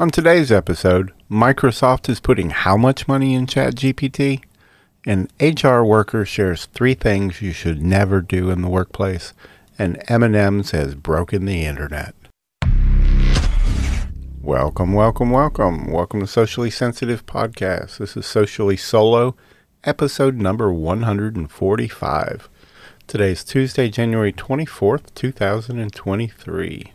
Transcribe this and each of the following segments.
On today's episode, Microsoft is putting how much money in ChatGPT? An HR worker shares three things you should never do in the workplace, and M&M's has broken the internet. Welcome, welcome, welcome. Welcome to Socially Sensitive Podcast. This is Socially Solo, episode number 145. Today is Tuesday, January 24th, 2023.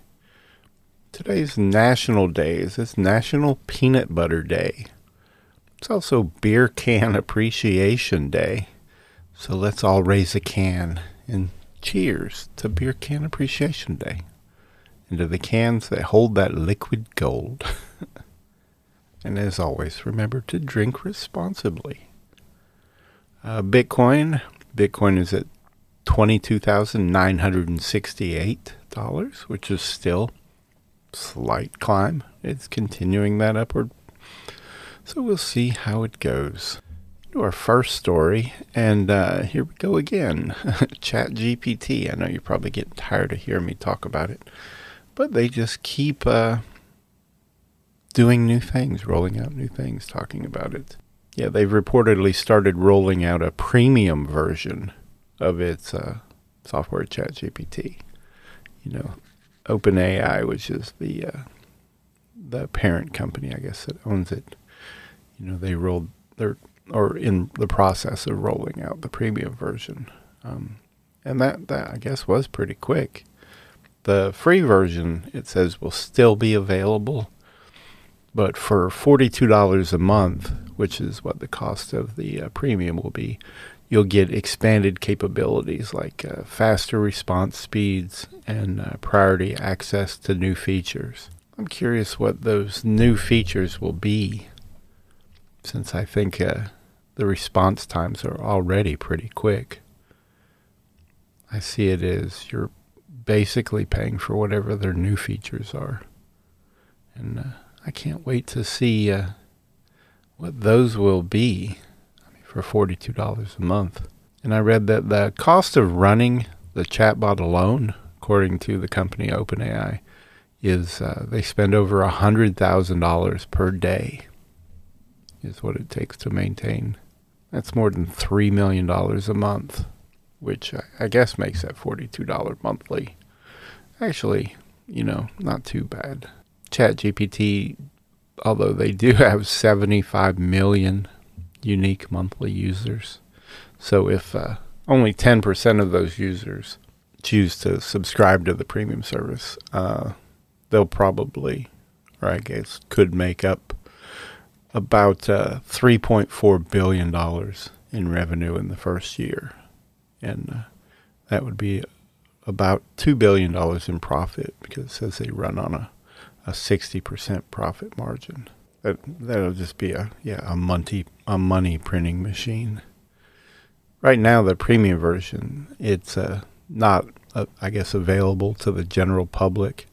Today's national days. It's National Peanut Butter Day. It's also Beer Can Appreciation Day. So let's all raise a can and cheers to Beer Can Appreciation Day. And to the cans that hold that liquid gold. and as always, remember to drink responsibly. Uh, Bitcoin. Bitcoin is at $22,968, which is still slight climb. It's continuing that upward. So we'll see how it goes. To our first story, and uh, here we go again. Chat GPT. I know you're probably getting tired of hearing me talk about it, but they just keep uh, doing new things, rolling out new things, talking about it. Yeah, they've reportedly started rolling out a premium version of its uh, software, Chat GPT. You know, OpenAI, which is the uh, the parent company, I guess, that owns it. You know, they rolled they're or in the process of rolling out the premium version, um, and that that I guess was pretty quick. The free version, it says, will still be available, but for forty two dollars a month, which is what the cost of the uh, premium will be, you'll get expanded capabilities like uh, faster response speeds and uh, priority access to new features. I'm curious what those new features will be, since I think uh, the response times are already pretty quick. I see it as you're basically paying for whatever their new features are. And uh, I can't wait to see uh, what those will be for $42 a month. And I read that the cost of running the chatbot alone, according to the company OpenAI, is uh, they spend over $100,000 per day, is what it takes to maintain. That's more than $3 million a month, which I, guess makes that $42 monthly. Actually, you know, not too bad. ChatGPT, although they do have 75 million unique monthly users. So if uh, only 10% of those users choose to subscribe to the premium service, uh, they'll probably, or I guess, could make up about uh, $3.4 billion in revenue in the first year. And uh, that would be about $2 billion in profit because it says they run on a, a 60% profit margin. That that'll just be a yeah a money a money printing machine. Right now, the premium version it's uh, not uh, I guess available to the general public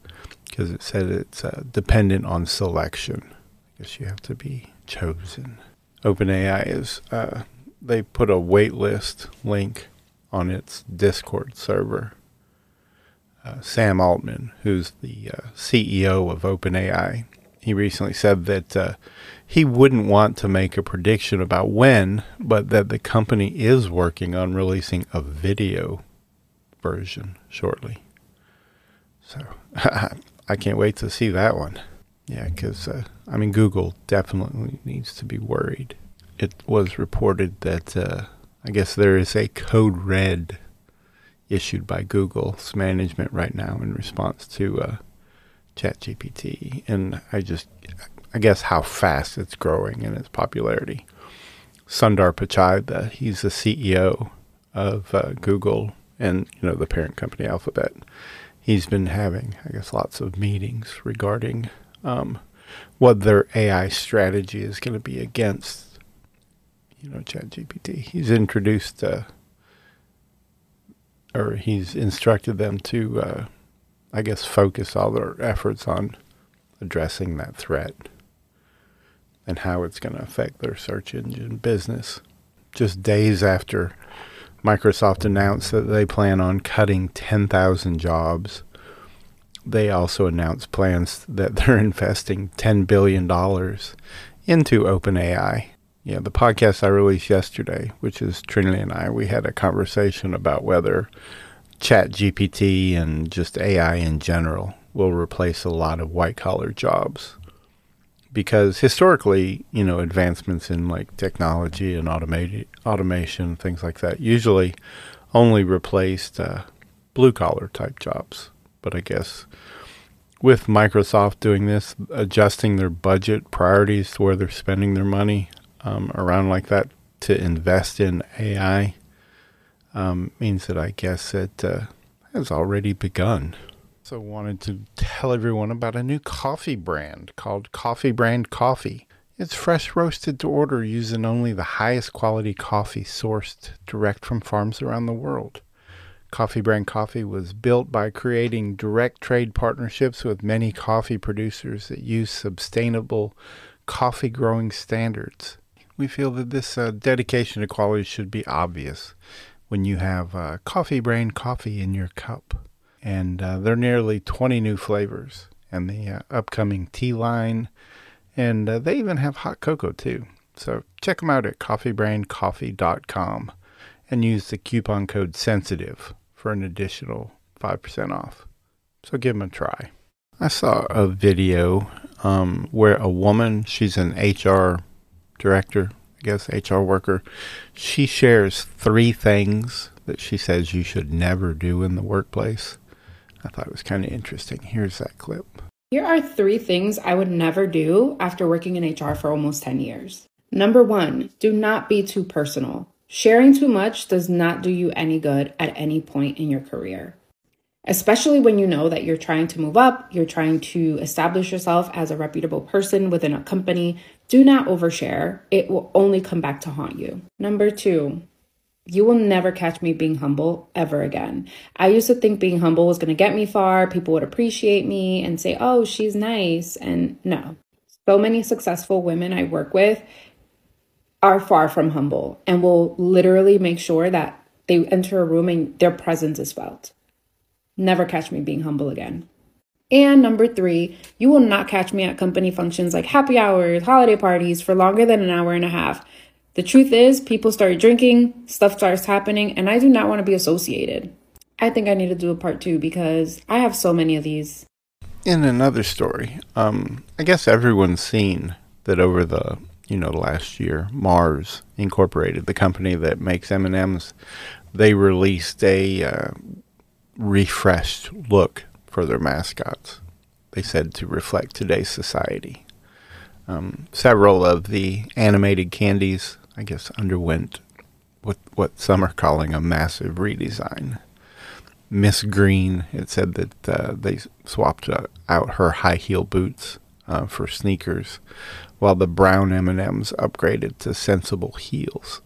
because it said it's uh, dependent on selection. I guess you have to be chosen. OpenAI is uh, they put a waitlist link on its Discord server. Uh, Sam Altman, who's the uh, CEO of OpenAI, he recently said that uh, he wouldn't want to make a prediction about when, but that the company is working on releasing a video version shortly. So I can't wait to see that one. Yeah, because uh, I mean, Google definitely needs to be worried. It was reported that uh, I guess there is a code red issued by Google's management right now in response to uh, ChatGPT, and I just, I guess, how fast it's growing in its popularity. Sundar Pichai, the, he's the CEO of uh, Google and you know the parent company Alphabet. He's been having, I guess, lots of meetings regarding um, what their AI strategy is going to be against, you know, ChatGPT. He's introduced, uh, or he's instructed them to uh, I guess, focus all their efforts on addressing that threat and how it's going to affect their search engine business. Just days after Microsoft announced that they plan on cutting 10,000 jobs, they also announced plans that they're investing $10 billion into OpenAI. Yeah, the podcast I released yesterday, which is Trinity and I, we had a conversation about whether Chat GPT and just AI in general will replace a lot of white collar jobs. Because historically, you know, advancements in like technology and automation, things like that, usually only replaced uh, blue collar type jobs. But I guess with Microsoft doing this, adjusting their budget priorities to where they're spending their money um, around like that to invest in AI um, means that I guess it uh, has already begun. So, wanted to tell everyone about a new coffee brand called Coffee Brand Coffee. It's fresh roasted to order using only the highest quality coffee sourced direct from farms around the world. Coffee Brand Coffee was built by creating direct trade partnerships with many coffee producers that use sustainable coffee growing standards. We feel that this uh, dedication to quality should be obvious when you have uh, Coffee brain Coffee in your cup. And uh, there are nearly 20 new flavors, and the uh, upcoming tea line, and uh, they even have hot cocoa too. So check them out at coffeebraincoffee.com and use the coupon code SENSITIVE for an additional 5% off. So give them a try. I saw a video um, where a woman, she's an HR director, I guess, HR worker, she shares three things that she says you should never do in the workplace. I thought it was kind of interesting. Here's that clip. Here are three things I would never do after working in HR for almost 10 years. Number one, do not be too personal. Sharing too much does not do you any good at any point in your career. Especially when you know that you're trying to move up, you're trying to establish yourself as a reputable person within a company. Do not overshare. It will only come back to haunt you. Number two, you will never catch me being humble ever again. I used to think being humble was going to get me far. People would appreciate me and say, oh, she's nice. And no, so many successful women I work with are far from humble and will literally make sure that they enter a room and their presence is felt. Never catch me being humble again. And number three, you will not catch me at company functions like happy hours, holiday parties for longer than an hour and a half. The truth is, people start drinking, stuff starts happening, and I do not want to be associated. I think I need to do a part two because I have so many of these. In another story, um, I guess everyone's seen that over the you know, last year, Mars Incorporated, the company that makes M&Ms, they released a uh, refreshed look for their mascots. They said to reflect today's society. Um, several of the animated candies, I guess, underwent what what some are calling a massive redesign. Miss Green, it said that uh, they swapped uh, out her high heel boots uh, for sneakers while the brown M&Ms upgraded to sensible heels.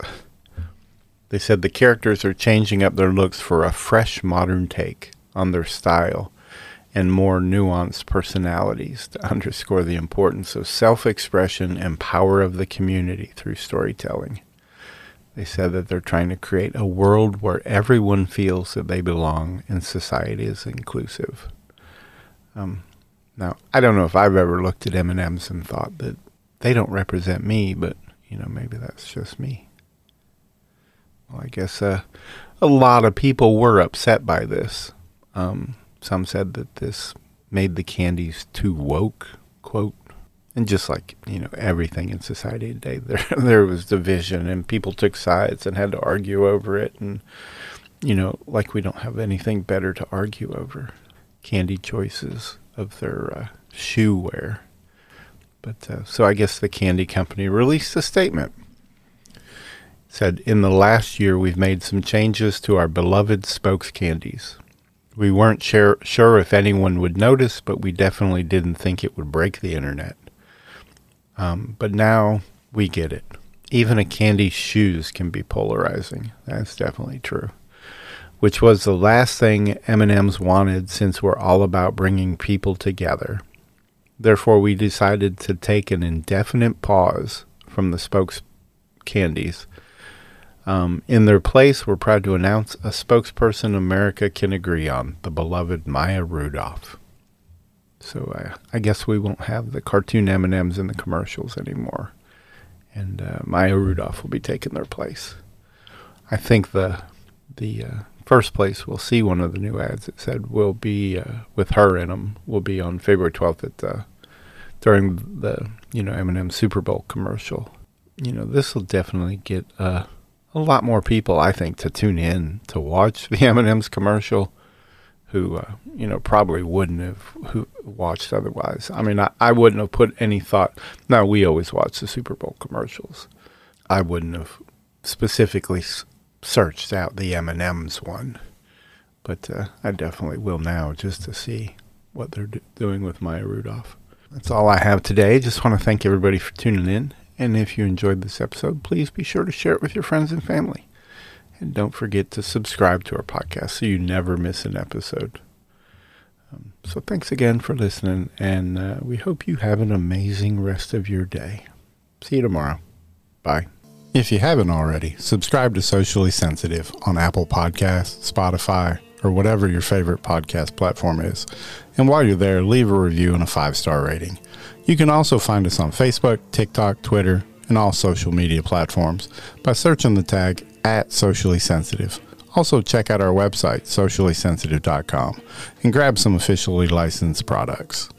They said the characters are changing up their looks for a fresh modern take on their style and more nuanced personalities to underscore the importance of self-expression and power of the community through storytelling. They said that they're trying to create a world where everyone feels that they belong and society is inclusive. Um, now, I don't know if I've ever looked at M&Ms and thought that they don't represent me, but you know, maybe that's just me. Well, I guess uh, a lot of people were upset by this. Um, some said that this made the candies too woke, quote. And just like you know everything in society today, there there was division, and people took sides and had to argue over it, and you know, like we don't have anything better to argue over. Candy choices of their uh, shoe wear but uh, so I guess the candy company released a statement. Said, In the last year, we've made some changes to our beloved spokes candies. We weren't sure, sure if anyone would notice, but we definitely didn't think it would break the internet. Um, but now we get it. Even a candy's shoes can be polarizing. That's definitely true. Which was the last thing M&M's wanted since we're all about bringing people together. Therefore, we decided to take an indefinite pause from the spokes candies. Um, in their place, we're proud to announce a spokesperson America can agree on, the beloved Maya Rudolph. So I, I guess we won't have the cartoon M and M's in the commercials anymore, and uh, Maya Rudolph will be taking their place. I think the the uh, first place we'll see one of the new ads that said we'll be uh, with her in them will be on February 12th at uh, during the you know M&M Super Bowl commercial. You know this will definitely get uh, a lot more people I think to tune in to watch the M&M's commercial who uh, you know probably wouldn't have watched otherwise. I mean I, I wouldn't have put any thought. Now we always watch the Super Bowl commercials. I wouldn't have specifically searched out the M&M's one, but uh, I definitely will now just to see what they're do- doing with Maya Rudolph. That's all I have today. Just want to thank everybody for tuning in. And if you enjoyed this episode, please be sure to share it with your friends and family. And don't forget to subscribe to our podcast so you never miss an episode. Um, so thanks again for listening, and uh, we hope you have an amazing rest of your day. See you tomorrow. Bye. If you haven't already, subscribe to Socially Sensitive on Apple Podcasts, Spotify, or whatever your favorite podcast platform is. And while you're there, leave a review and a five star rating. You can also find us on Facebook, TikTok, Twitter, and all social media platforms by searching the tag at Socially Sensitive. Also, check out our website, sociallysensitive.com, and grab some officially licensed products.